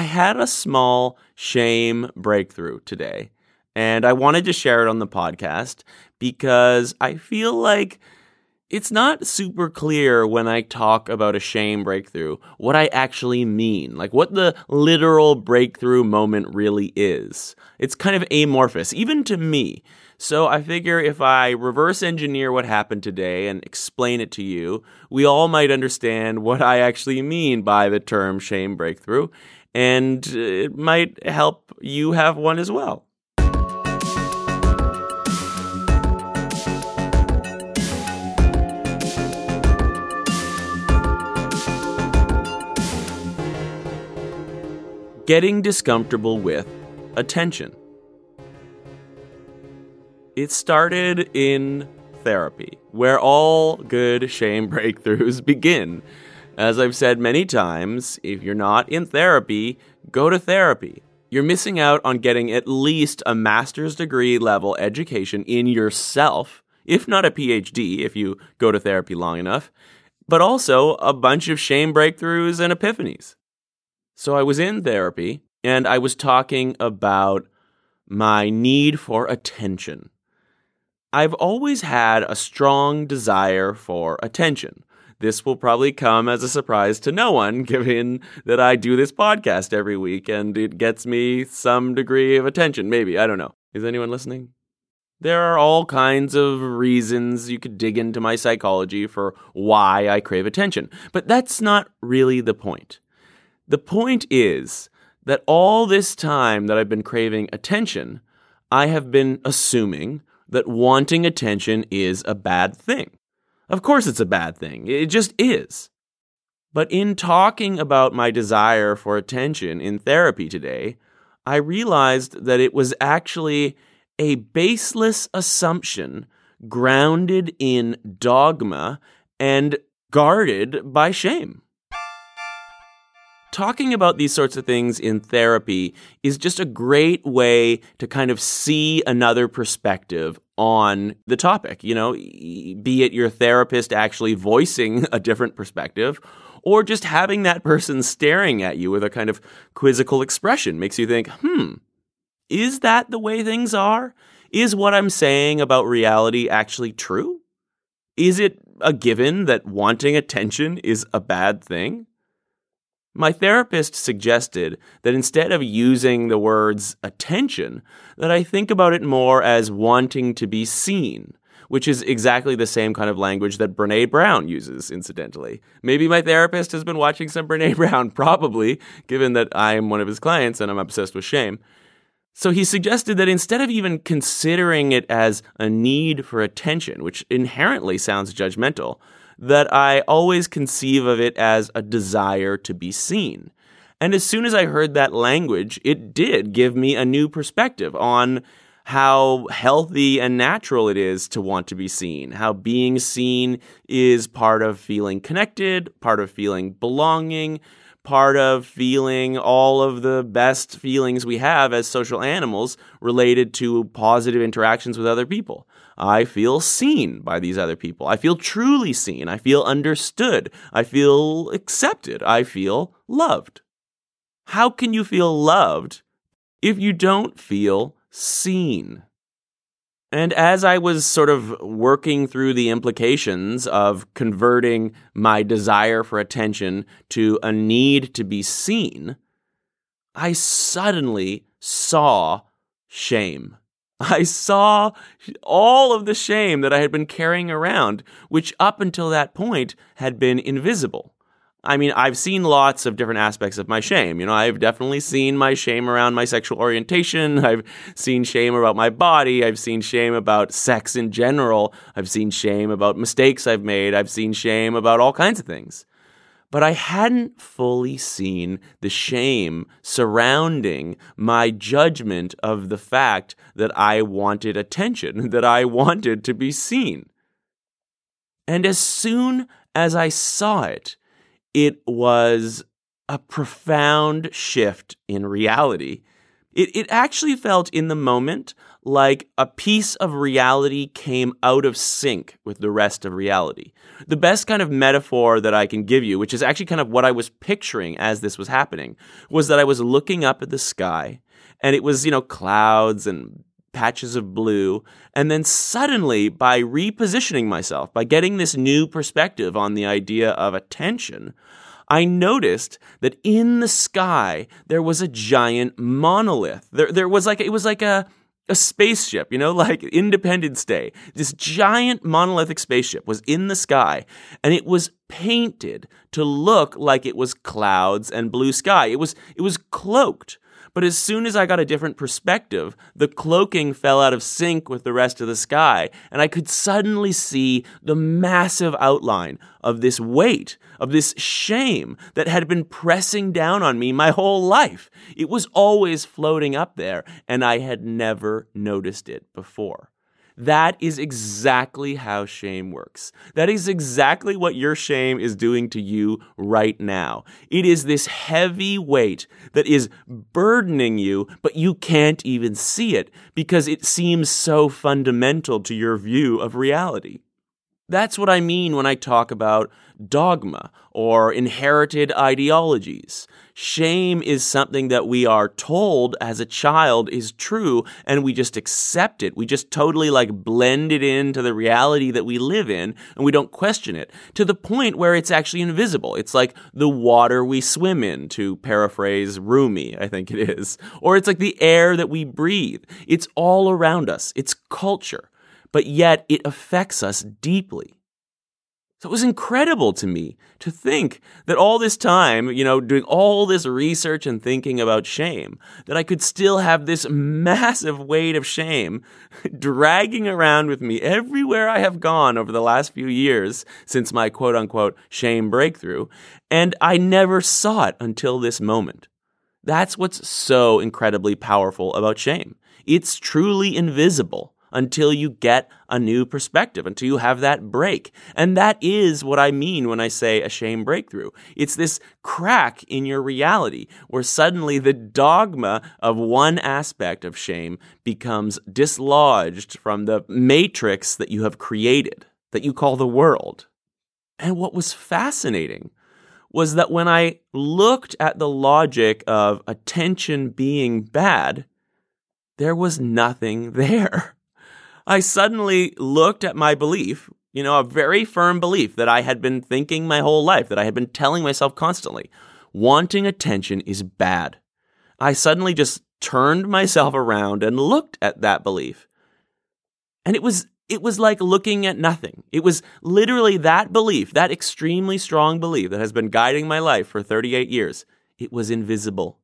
I had a small shame breakthrough today, and I wanted to share it on the podcast because I feel like it's not super clear when I talk about a shame breakthrough what I actually mean, like what the literal breakthrough moment really is. It's kind of amorphous, even to me. So I figure if I reverse engineer what happened today and explain it to you, we all might understand what I actually mean by the term shame breakthrough, and it might help you have one as well. Getting discomfortable with attention. It started in therapy, where all good shame breakthroughs begin. As I've said many times, if you're not in therapy, go to therapy. You're missing out on getting at least a master's degree level education in yourself, if not a PhD, if you go to therapy long enough, but also a bunch of shame breakthroughs and epiphanies. So I was in therapy and I was talking about my need for attention. I've always had a strong desire for attention. This will probably come as a surprise to no one, given that I do this podcast every week and it gets me some degree of attention. Maybe, I don't know. Is anyone listening? There are all kinds of reasons you could dig into my psychology for why I crave attention, but that's not really the point. The point is that all this time that I've been craving attention, I have been assuming that wanting attention is a bad thing. Of course, it's a bad thing. It just is. But in talking about my desire for attention in therapy today, I realized that it was actually a baseless assumption grounded in dogma and guarded by shame talking about these sorts of things in therapy is just a great way to kind of see another perspective on the topic. You know, be it your therapist actually voicing a different perspective or just having that person staring at you with a kind of quizzical expression makes you think, hmm, is that the way things are? Is what I'm saying about reality actually true? Is it a given that wanting attention is a bad thing? My therapist suggested that instead of using the words attention, that I think about it more as wanting to be seen, which is exactly the same kind of language that Brene Brown uses, incidentally. Maybe my therapist has been watching some Brene Brown, probably, given that I am one of his clients and I'm obsessed with shame. So he suggested that instead of even considering it as a need for attention, which inherently sounds judgmental, that I always conceive of it as a desire to be seen. And as soon as I heard that language, it did give me a new perspective on how healthy and natural it is to want to be seen, how being seen is part of feeling connected, part of feeling belonging, part of feeling all of the best feelings we have as social animals related to positive interactions with other people. I feel seen by these other people. I feel truly seen. I feel understood. I feel accepted. I feel loved. How can you feel loved if you don't feel seen? And as I was sort of working through the implications of converting my desire for attention to a need to be seen, I suddenly saw shame. I saw all of the shame that I had been carrying around, which up until that point had been invisible. I mean, I've seen lots of different aspects of my shame. You know, I've definitely seen my shame around my sexual orientation. I've seen shame about my body. I've seen shame about sex in general. I've seen shame about mistakes I've made. I've seen shame about all kinds of things but I hadn't fully seen the shame surrounding my judgment of the fact that I wanted attention, that I wanted to be seen. And as soon as I saw it, it was a profound shift in reality. It, it actually felt in the moment like a piece of reality came out of sync with the rest of reality. The best kind of metaphor that I can give you, which is actually kind of what I was picturing as this was happening, was that I was looking up at the sky and it was, you know, clouds and patches of blue. And then suddenly, by repositioning myself, by getting this new perspective on the idea of attention, I noticed that in the sky there was a giant monolith. There, there was like it was like a a spaceship, you know, like Independence Day. This giant monolithic spaceship was in the sky and it was painted to look like it was clouds and blue sky. It was it was cloaked but as soon as I got a different perspective, the cloaking fell out of sync with the rest of the sky, and I could suddenly see the massive outline of this weight, of this shame that had been pressing down on me my whole life. It was always floating up there, and I had never noticed it before. That is exactly how shame works. That is exactly what your shame is doing to you right now. It is this heavy weight that is burdening you, but you can't even see it because it seems so fundamental to your view of reality. That's what I mean when I talk about dogma or inherited ideologies. Shame is something that we are told as a child is true and we just accept it. We just totally like blend it into the reality that we live in and we don't question it to the point where it's actually invisible. It's like the water we swim in, to paraphrase Rumi, I think it is. Or it's like the air that we breathe. It's all around us. It's culture. But yet it affects us deeply. So it was incredible to me to think that all this time, you know, doing all this research and thinking about shame, that I could still have this massive weight of shame dragging around with me everywhere I have gone over the last few years since my quote unquote shame breakthrough. And I never saw it until this moment. That's what's so incredibly powerful about shame. It's truly invisible until you get a new perspective, until you have that break. And that is what I mean when I say a shame breakthrough. It's this crack in your reality where suddenly the dogma of one aspect of shame becomes dislodged from the matrix that you have created, that you call the world. And what was fascinating was that when I looked at the logic of attention being bad, there was nothing there. I suddenly looked at my belief, you know, a very firm belief that I had been thinking my whole life, that I had been telling myself constantly. Wanting attention is bad. I suddenly just turned myself around and looked at that belief. And it was it was like looking at nothing. It was literally that belief, that extremely strong belief that has been guiding my life for 38 years. It was invisible.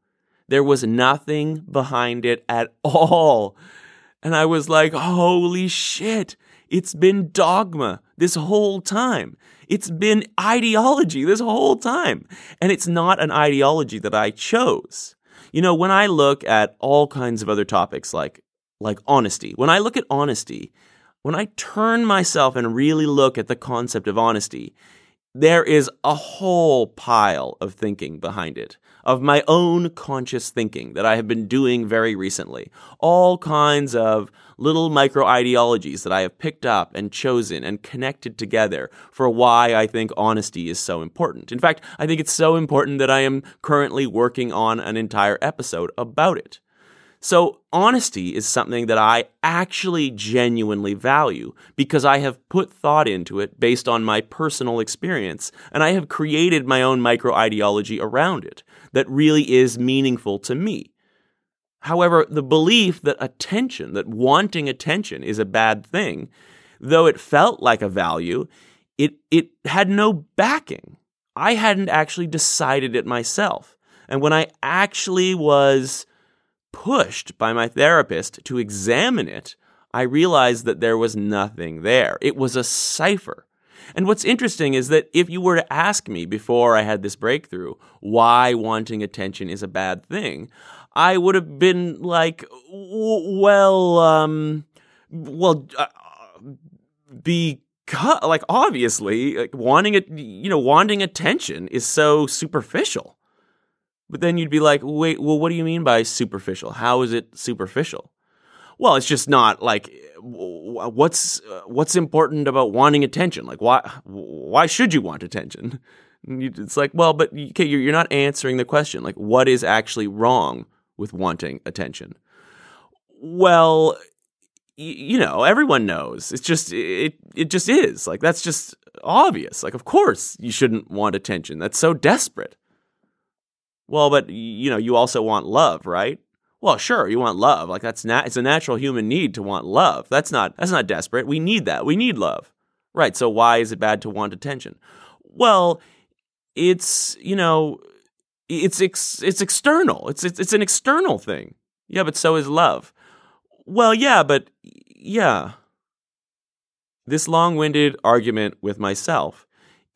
There was nothing behind it at all. And I was like, holy shit, it's been dogma this whole time. It's been ideology this whole time. And it's not an ideology that I chose. You know, when I look at all kinds of other topics like, like honesty, when I look at honesty, when I turn myself and really look at the concept of honesty, there is a whole pile of thinking behind it, of my own conscious thinking that I have been doing very recently. All kinds of little micro ideologies that I have picked up and chosen and connected together for why I think honesty is so important. In fact, I think it's so important that I am currently working on an entire episode about it. So, honesty is something that I actually genuinely value because I have put thought into it based on my personal experience, and I have created my own micro ideology around it that really is meaningful to me. However, the belief that attention, that wanting attention is a bad thing, though it felt like a value, it, it had no backing. I hadn't actually decided it myself. And when I actually was pushed by my therapist to examine it, I realized that there was nothing there. It was a cipher. And what's interesting is that if you were to ask me before I had this breakthrough why wanting attention is a bad thing, I would have been like, well, um, well, uh, because, like, obviously, like, wanting it, you know, wanting attention is so superficial. But then you'd be like, wait, well, what do you mean by superficial? How is it superficial? well, it's just not like what's what's important about wanting attention. Like why why should you want attention? It's like, well, but you're not answering the question. Like, what is actually wrong with wanting attention? Well, you know, everyone knows. It's just it it just is. Like that's just obvious. Like of course you shouldn't want attention. That's so desperate. Well, but you know, you also want love, right? Well, sure, you want love. Like that's nat- it's a natural human need to want love. That's not that's not desperate. We need that. We need love. Right. So why is it bad to want attention? Well, it's, you know, it's ex- it's external. It's, it's it's an external thing. Yeah, but so is love. Well, yeah, but yeah. This long-winded argument with myself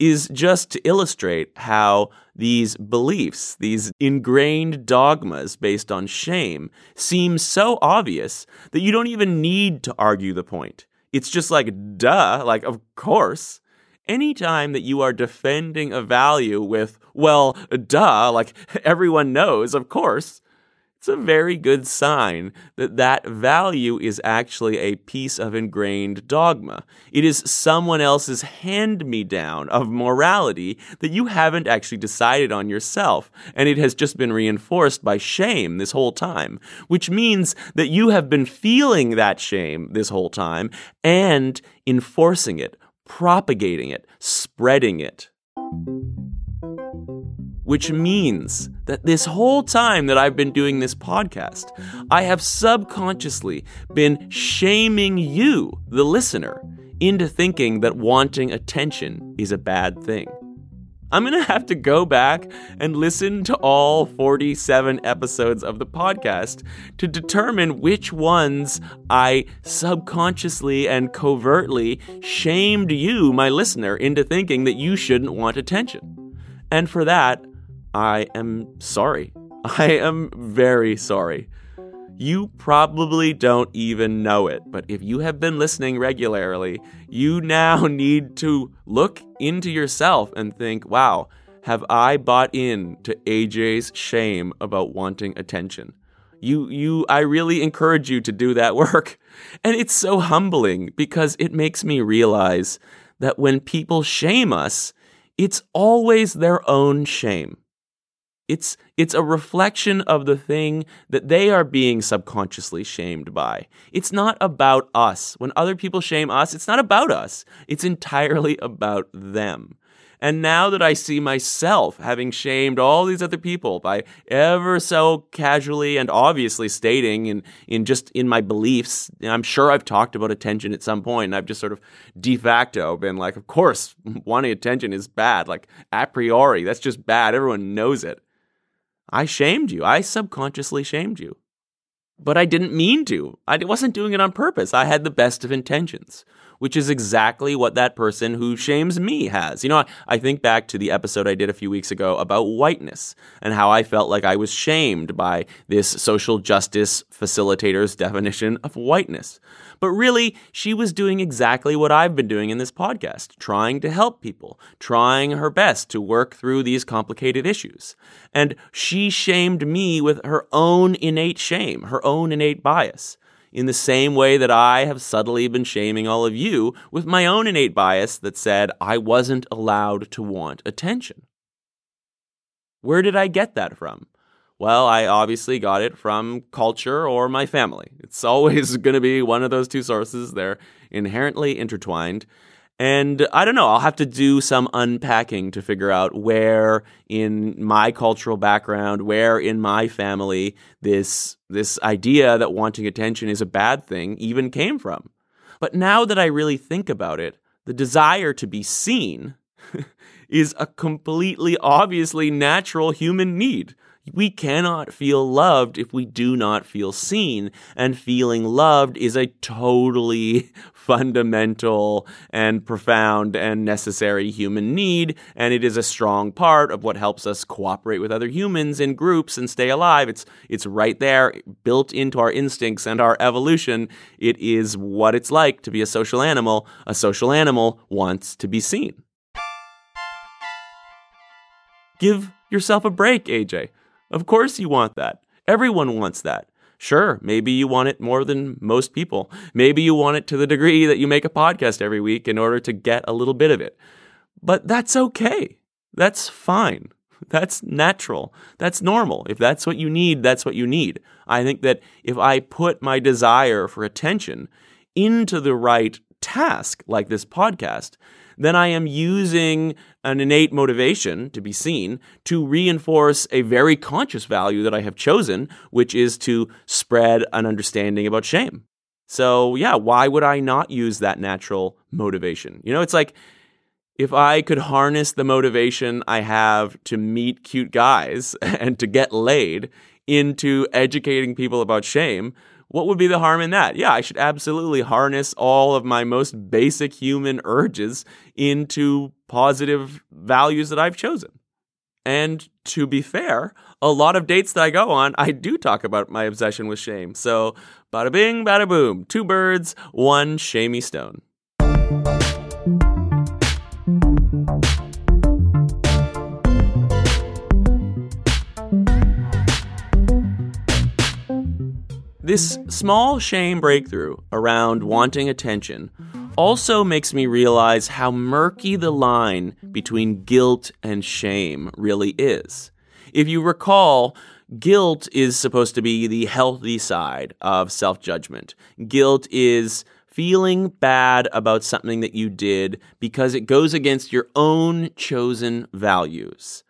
is just to illustrate how these beliefs, these ingrained dogmas based on shame, seem so obvious that you don't even need to argue the point. It's just like, duh, like, of course. Anytime that you are defending a value with, well, duh, like everyone knows, of course, it's a very good sign that that value is actually a piece of ingrained dogma. It is someone else's hand me down of morality that you haven't actually decided on yourself, and it has just been reinforced by shame this whole time, which means that you have been feeling that shame this whole time and enforcing it, propagating it, spreading it which means that this whole time that I've been doing this podcast, I have subconsciously been shaming you, the listener, into thinking that wanting attention is a bad thing. I'm going to have to go back and listen to all 47 episodes of the podcast to determine which ones I subconsciously and covertly shamed you, my listener, into thinking that you shouldn't want attention. And for that, I am sorry. I am very sorry. You probably don't even know it, but if you have been listening regularly, you now need to look into yourself and think, wow, have I bought in to AJ's shame about wanting attention? You, you, I really encourage you to do that work. And it's so humbling because it makes me realize that when people shame us, it's always their own shame. It's it's a reflection of the thing that they are being subconsciously shamed by. It's not about us. When other people shame us, it's not about us. It's entirely about them. And now that I see myself having shamed all these other people by ever so casually and obviously stating in, in just in my beliefs, I'm sure I've talked about attention at some point, and I've just sort of de facto been like, of course, wanting attention is bad. Like, a priori, that's just bad. Everyone knows it. I shamed you. I subconsciously shamed you. But I didn't mean to. I wasn't doing it on purpose. I had the best of intentions which is exactly what that person who shames me has. You know, I, think back to the episode I did a few weeks ago about whiteness and how I felt like I was shamed by this social justice facilitator's definition of whiteness. But really, she was doing exactly what I've been doing in this podcast, trying to help people, trying her best to work through these complicated issues. And she shamed me with her own innate shame, her own innate bias in the same way that I have subtly been shaming all of you with my own innate bias that said I wasn't allowed to want attention. Where did I get that from? Well, I obviously got it from culture or my family. It's always going to be one of those two sources. They're inherently intertwined. And I don't know, I'll have to do some unpacking to figure out where in my cultural background, where in my family this this idea that wanting attention is a bad thing even came from. But now that I really think about it, the desire to be seen is a completely obviously natural human need. We cannot feel loved if we do not feel seen. And feeling loved is a totally fundamental and profound and necessary human need. And it is a strong part of what helps us cooperate with other humans in groups and stay alive. It's, it's right there, built into our instincts and our evolution. It is what it's like to be a social animal. A social animal wants to be seen. Give yourself a break, AJ. Of course you want that. Everyone wants that. Sure, maybe you want it more than most people. Maybe you want it to the degree that you make a podcast every week in order to get a little bit of it. But that's okay. That's fine. That's natural. That's normal. If that's what you need, that's what you need. I think that if I put my desire for attention into the right task, like this podcast, then I am using an innate motivation to be seen to reinforce a very conscious value that I have chosen, which is to spread an understanding about shame. So, yeah, why would I not use that natural motivation? You know, it's like if I could harness the motivation I have to meet cute guys and to get laid into educating people about shame, what would be the harm in that? Yeah, I should absolutely harness all of my most basic human urges into positive values that I've chosen. And to be fair, a lot of dates that I go on, I do talk about my obsession with shame. So, bada bing, bada boom. Two birds, one shamey stone. This small shame breakthrough around wanting attention also makes me realize how murky the line between guilt and shame really is. If you recall, guilt is supposed to be the healthy side of self judgment. Guilt is feeling bad about something that you did because it goes against your own chosen values.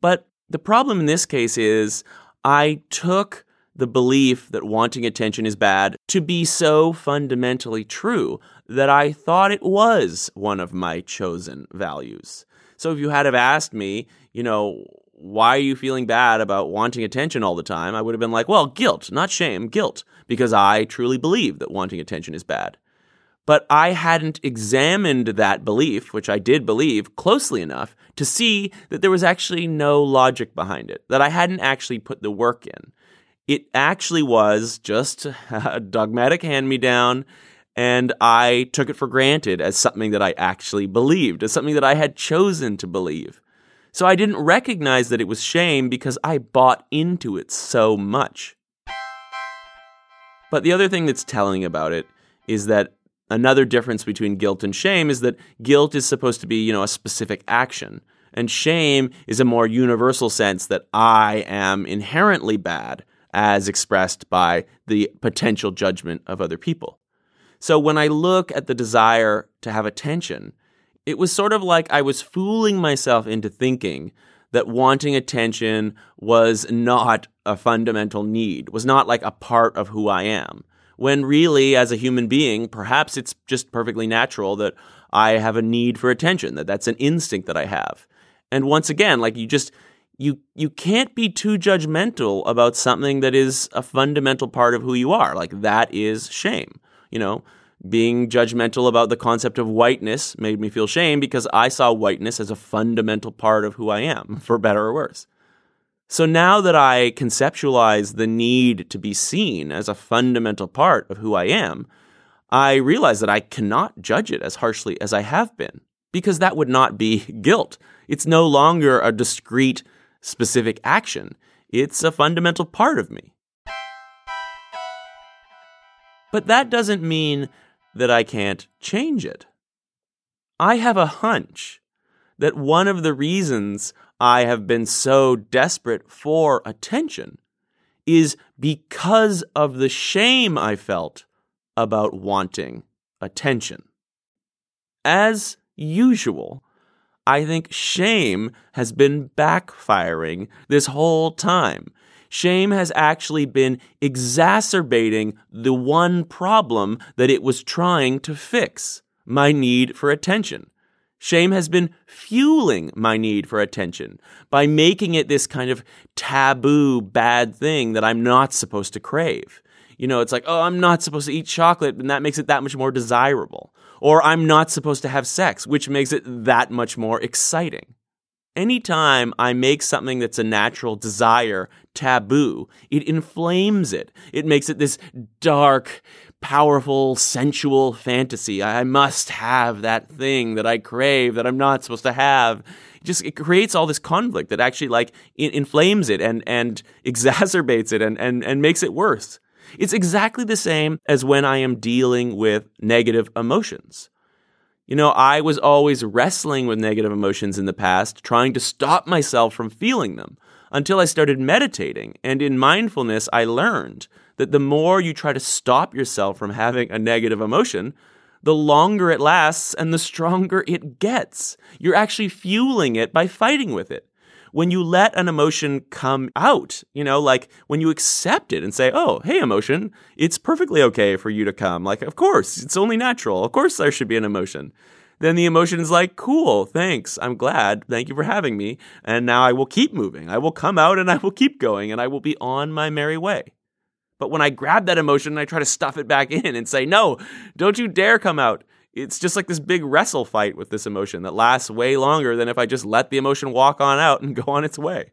But the problem in this case is I took the belief that wanting attention is bad to be so fundamentally true that I thought it was one of my chosen values. So if you had have asked me, you know, why are you feeling bad about wanting attention all the time? I would have been like, well, guilt, not shame, guilt, because I truly believe that wanting attention is bad. But I hadn't examined that belief, which I did believe, closely enough to see that there was actually no logic behind it, that I hadn't actually put the work in it actually was just a dogmatic hand me down. And I took it for granted as something that I actually believed, as something that I had chosen to believe. So I didn't recognize that it was shame because I bought into it so much. But the other thing that's telling about it is that another difference between guilt and shame is that guilt is supposed to be, you know, a specific action. And shame is a more universal sense that I am inherently bad as expressed by the potential judgment of other people. So when I look at the desire to have attention, it was sort of like I was fooling myself into thinking that wanting attention was not a fundamental need, was not like a part of who I am. When really, as a human being, perhaps it's just perfectly natural that I have a need for attention, that that's an instinct that I have. And once again, like you just, you you can't be too judgmental about something that is a fundamental part of who you are. Like that is shame. You know, being judgmental about the concept of whiteness made me feel shame because I saw whiteness as a fundamental part of who I am, for better or worse. So now that I conceptualize the need to be seen as a fundamental part of who I am, I realize that I cannot judge it as harshly as I have been because that would not be guilt. It's no longer a discrete specific action. It's a fundamental part of me. But that doesn't mean that I can't change it. I have a hunch that one of the reasons I have been so desperate for attention is because of the shame I felt about wanting attention. As usual, I think shame has been backfiring this whole time. Shame has actually been exacerbating the one problem that it was trying to fix my need for attention. Shame has been fueling my need for attention by making it this kind of taboo bad thing that I'm not supposed to crave. You know, it's like, oh, I'm not supposed to eat chocolate, and that makes it that much more desirable. Or I'm not supposed to have sex, which makes it that much more exciting. Anytime I make something that's a natural desire taboo, it inflames it. It makes it this dark, powerful, sensual fantasy. I must have that thing that I crave that I'm not supposed to have. It just it creates all this conflict that actually like inflames it and and exacerbates it and and and makes it worse. It's exactly the same as when I am dealing with negative emotions. You know, I was always wrestling with negative emotions in the past, trying to stop myself from feeling them until I started meditating. And in mindfulness, I learned that the more you try to stop yourself from having a negative emotion, the longer it lasts and the stronger it gets. You're actually fueling it by fighting with it when you let an emotion come out, you know, like when you accept it and say, oh, hey, emotion, it's perfectly okay for you to come. Like, of course, it's only natural. Of course, there should be an emotion. Then the emotion is like, cool, thanks, I'm glad, thank you for having me. And now I will keep moving. I will come out and I will keep going and I will be on my merry way. But when I grab that emotion and I try to stuff it back in and say, no, don't you dare come out, it's just like this big wrestle fight with this emotion that lasts way longer than if I just let the emotion walk on out and go on its way.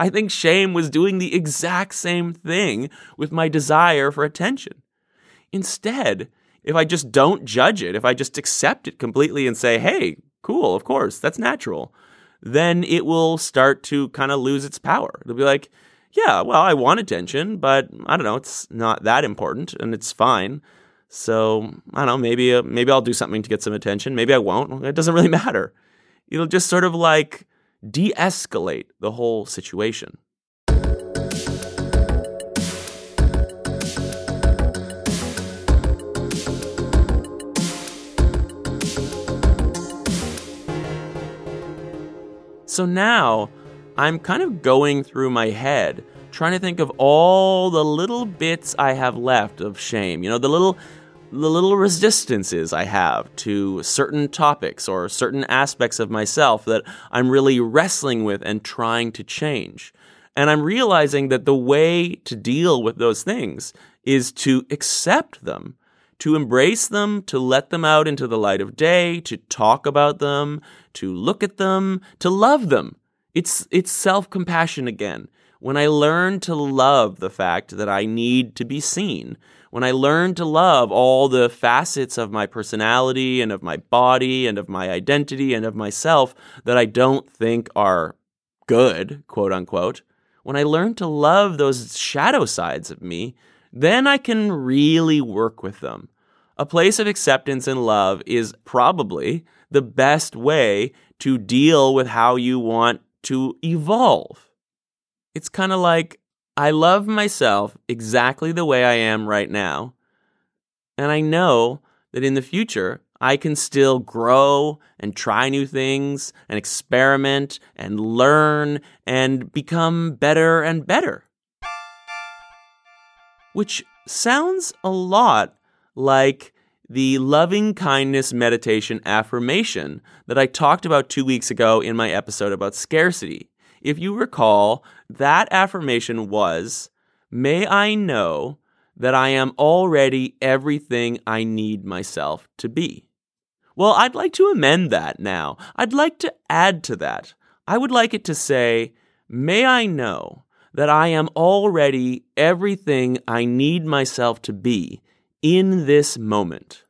I think shame was doing the exact same thing with my desire for attention. Instead, if I just don't judge it, if I just accept it completely and say, hey, cool, of course, that's natural, then it will start to kind of lose its power. It'll be like, yeah, well, I want attention, but I don't know, it's not that important and it's fine. So I don't know. Maybe uh, maybe I'll do something to get some attention. Maybe I won't. It doesn't really matter. It'll just sort of like de-escalate the whole situation. So now I'm kind of going through my head trying to think of all the little bits I have left of shame. You know, the little the little resistances I have to certain topics or certain aspects of myself that I'm really wrestling with and trying to change. And I'm realizing that the way to deal with those things is to accept them, to embrace them, to let them out into the light of day, to talk about them, to look at them, to love them. It's, it's self compassion again when I learn to love the fact that I need to be seen, when I learn to love all the facets of my personality and of my body and of my identity and of myself that I don't think are good, quote unquote, when I learn to love those shadow sides of me, then I can really work with them. A place of acceptance and love is probably the best way to deal with how you want to evolve. It's kind of like I love myself exactly the way I am right now. And I know that in the future, I can still grow and try new things and experiment and learn and become better and better. Which sounds a lot like the loving kindness meditation affirmation that I talked about two weeks ago in my episode about scarcity. If you recall, that affirmation was, May I know that I am already everything I need myself to be. Well, I'd like to amend that now. I'd like to add to that. I would like it to say, May I know that I am already everything I need myself to be in this moment.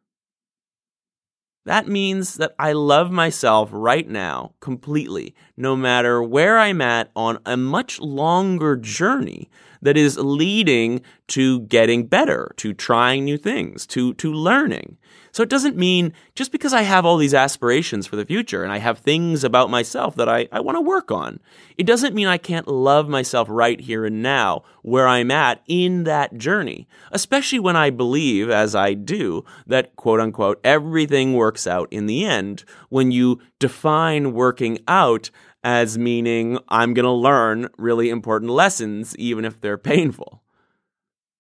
That means that I love myself right now completely, no matter where I'm at on a much longer journey that is leading to getting better, to trying new things, to, to learning. So it doesn't mean just because I have all these aspirations for the future and I have things about myself that I, I want to work on, it doesn't mean I can't love myself right here and now where I'm at in that journey, especially when I believe, as I do, that quote unquote everything works out in the end when you define working out as meaning I'm going to learn really important lessons even if they're painful.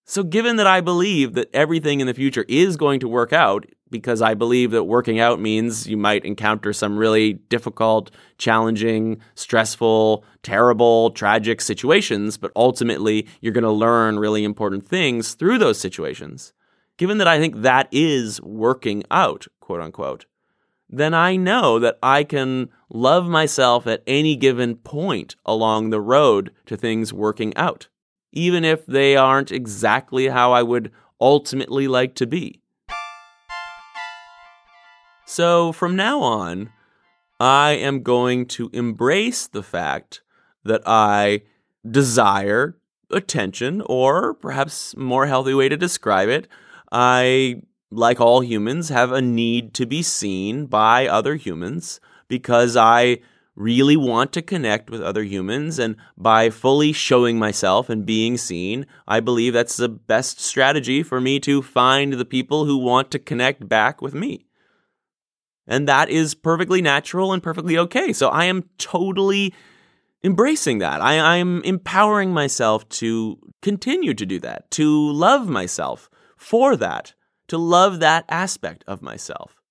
So, given that I believe that everything in the future is going to work out, because I believe that working out means you might encounter some really difficult, challenging, stressful, terrible, tragic situations, but ultimately you're going to learn really important things through those situations. Given that I think that is working out, quote unquote, then I know that I can love myself at any given point along the road to things working out even if they aren't exactly how I would ultimately like to be. So from now on, I am going to embrace the fact that I desire attention, or perhaps more healthy way to describe it, I, like all humans, have a need to be seen by other humans because I really want to connect with other humans. And by fully showing myself and being seen, I believe that's the best strategy for me to find the people who want to connect back with me. And that is perfectly natural and perfectly okay. So I am totally embracing that. I, am empowering myself to continue to do that, to love myself for that, to love that aspect of myself,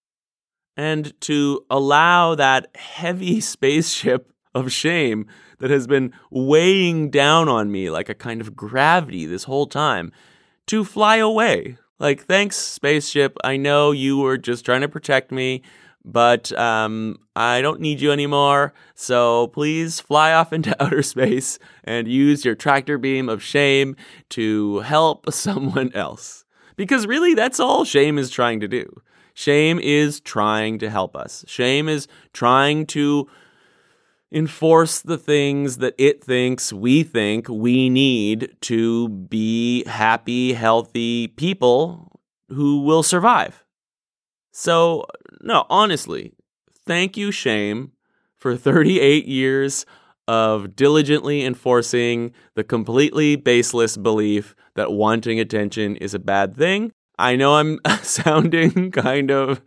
and to allow that heavy spaceship of shame that has been weighing down on me like a kind of gravity this whole time to fly away. Like, thanks, spaceship. I know you were just trying to protect me but um, I don't need you anymore. So please fly off into outer space and use your tractor beam of shame to help someone else. Because really, that's all shame is trying to do. Shame is trying to help us. Shame is trying to enforce the things that it thinks we think we need to be happy, healthy people who will survive. So, no, honestly, thank you, Shame, for 38 years of diligently enforcing the completely baseless belief that wanting attention is a bad thing. I know I'm sounding kind of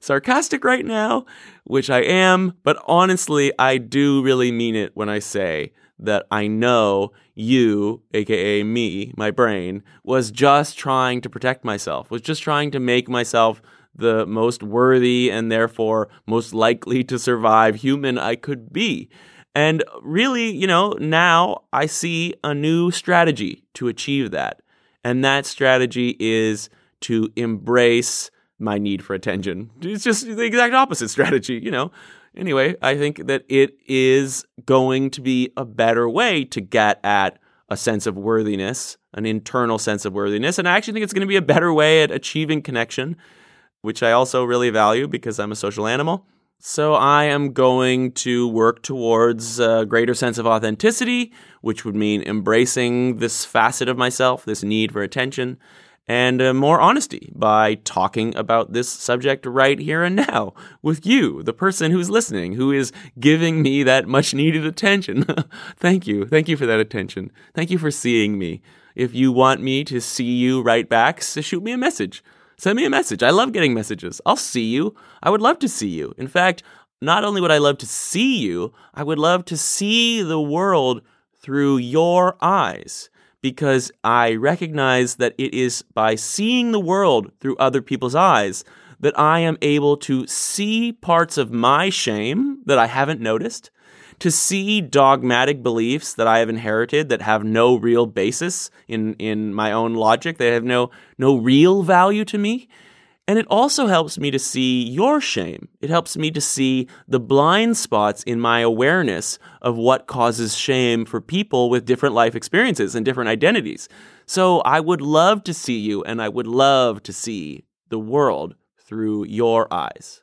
sarcastic right now, which I am, but honestly, I do really mean it when I say that I know you, aka me, my brain, was just trying to protect myself, was just trying to make myself the most worthy and therefore most likely to survive human I could be. And really, you know, now I see a new strategy to achieve that. And that strategy is to embrace my need for attention. It's just the exact opposite strategy, you know. Anyway, I think that it is going to be a better way to get at a sense of worthiness, an internal sense of worthiness. And I actually think it's going to be a better way at achieving connection which I also really value because I'm a social animal. So I am going to work towards a greater sense of authenticity, which would mean embracing this facet of myself, this need for attention, and uh, more honesty by talking about this subject right here and now with you, the person who's listening, who is giving me that much needed attention. Thank you. Thank you for that attention. Thank you for seeing me. If you want me to see you right back, shoot me a message. Send me a message. I love getting messages. I'll see you. I would love to see you. In fact, not only would I love to see you, I would love to see the world through your eyes because I recognize that it is by seeing the world through other people's eyes that I am able to see parts of my shame that I haven't noticed, to see dogmatic beliefs that I have inherited that have no real basis in, in my own logic, they have no, no real value to me. And it also helps me to see your shame. It helps me to see the blind spots in my awareness of what causes shame for people with different life experiences and different identities. So I would love to see you and I would love to see the world through your eyes.